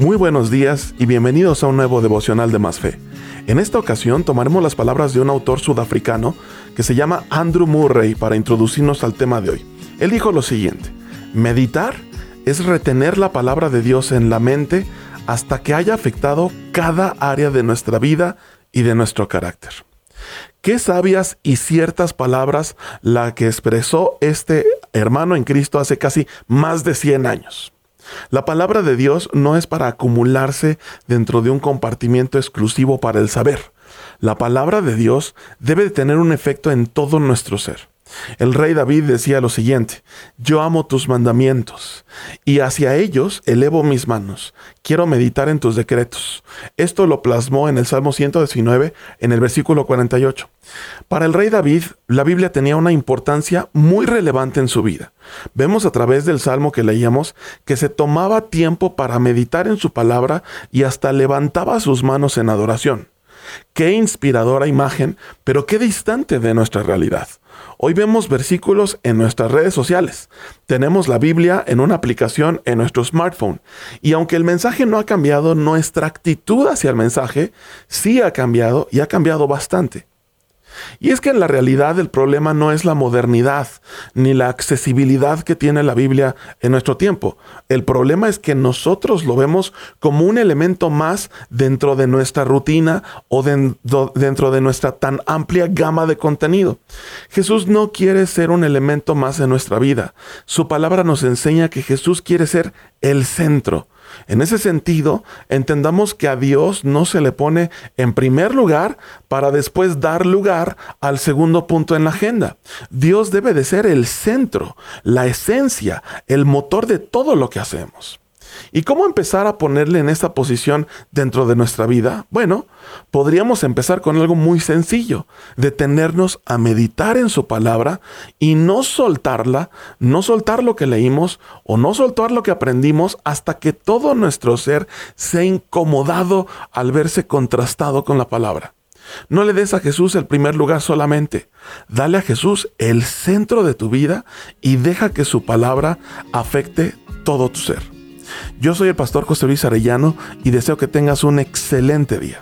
Muy buenos días y bienvenidos a un nuevo devocional de Más Fe. En esta ocasión tomaremos las palabras de un autor sudafricano que se llama Andrew Murray para introducirnos al tema de hoy. Él dijo lo siguiente, meditar es retener la palabra de Dios en la mente hasta que haya afectado cada área de nuestra vida y de nuestro carácter. Qué sabias y ciertas palabras la que expresó este hermano en Cristo hace casi más de 100 años. La palabra de Dios no es para acumularse dentro de un compartimiento exclusivo para el saber. La palabra de Dios debe tener un efecto en todo nuestro ser. El rey David decía lo siguiente, yo amo tus mandamientos y hacia ellos elevo mis manos. Quiero meditar en tus decretos. Esto lo plasmó en el Salmo 119 en el versículo 48. Para el rey David, la Biblia tenía una importancia muy relevante en su vida. Vemos a través del Salmo que leíamos que se tomaba tiempo para meditar en su palabra y hasta levantaba sus manos en adoración. Qué inspiradora imagen, pero qué distante de nuestra realidad. Hoy vemos versículos en nuestras redes sociales. Tenemos la Biblia en una aplicación en nuestro smartphone. Y aunque el mensaje no ha cambiado, nuestra actitud hacia el mensaje sí ha cambiado y ha cambiado bastante. Y es que en la realidad el problema no es la modernidad ni la accesibilidad que tiene la Biblia en nuestro tiempo. El problema es que nosotros lo vemos como un elemento más dentro de nuestra rutina o dentro de nuestra tan amplia gama de contenido. Jesús no quiere ser un elemento más en nuestra vida. Su palabra nos enseña que Jesús quiere ser el centro. En ese sentido, entendamos que a Dios no se le pone en primer lugar para después dar lugar al segundo punto en la agenda. Dios debe de ser el centro, la esencia, el motor de todo lo que hacemos. ¿Y cómo empezar a ponerle en esta posición dentro de nuestra vida? Bueno, podríamos empezar con algo muy sencillo, detenernos a meditar en su palabra y no soltarla, no soltar lo que leímos o no soltar lo que aprendimos hasta que todo nuestro ser sea incomodado al verse contrastado con la palabra. No le des a Jesús el primer lugar solamente. Dale a Jesús el centro de tu vida y deja que su palabra afecte todo tu ser. Yo soy el pastor José Luis Arellano y deseo que tengas un excelente día.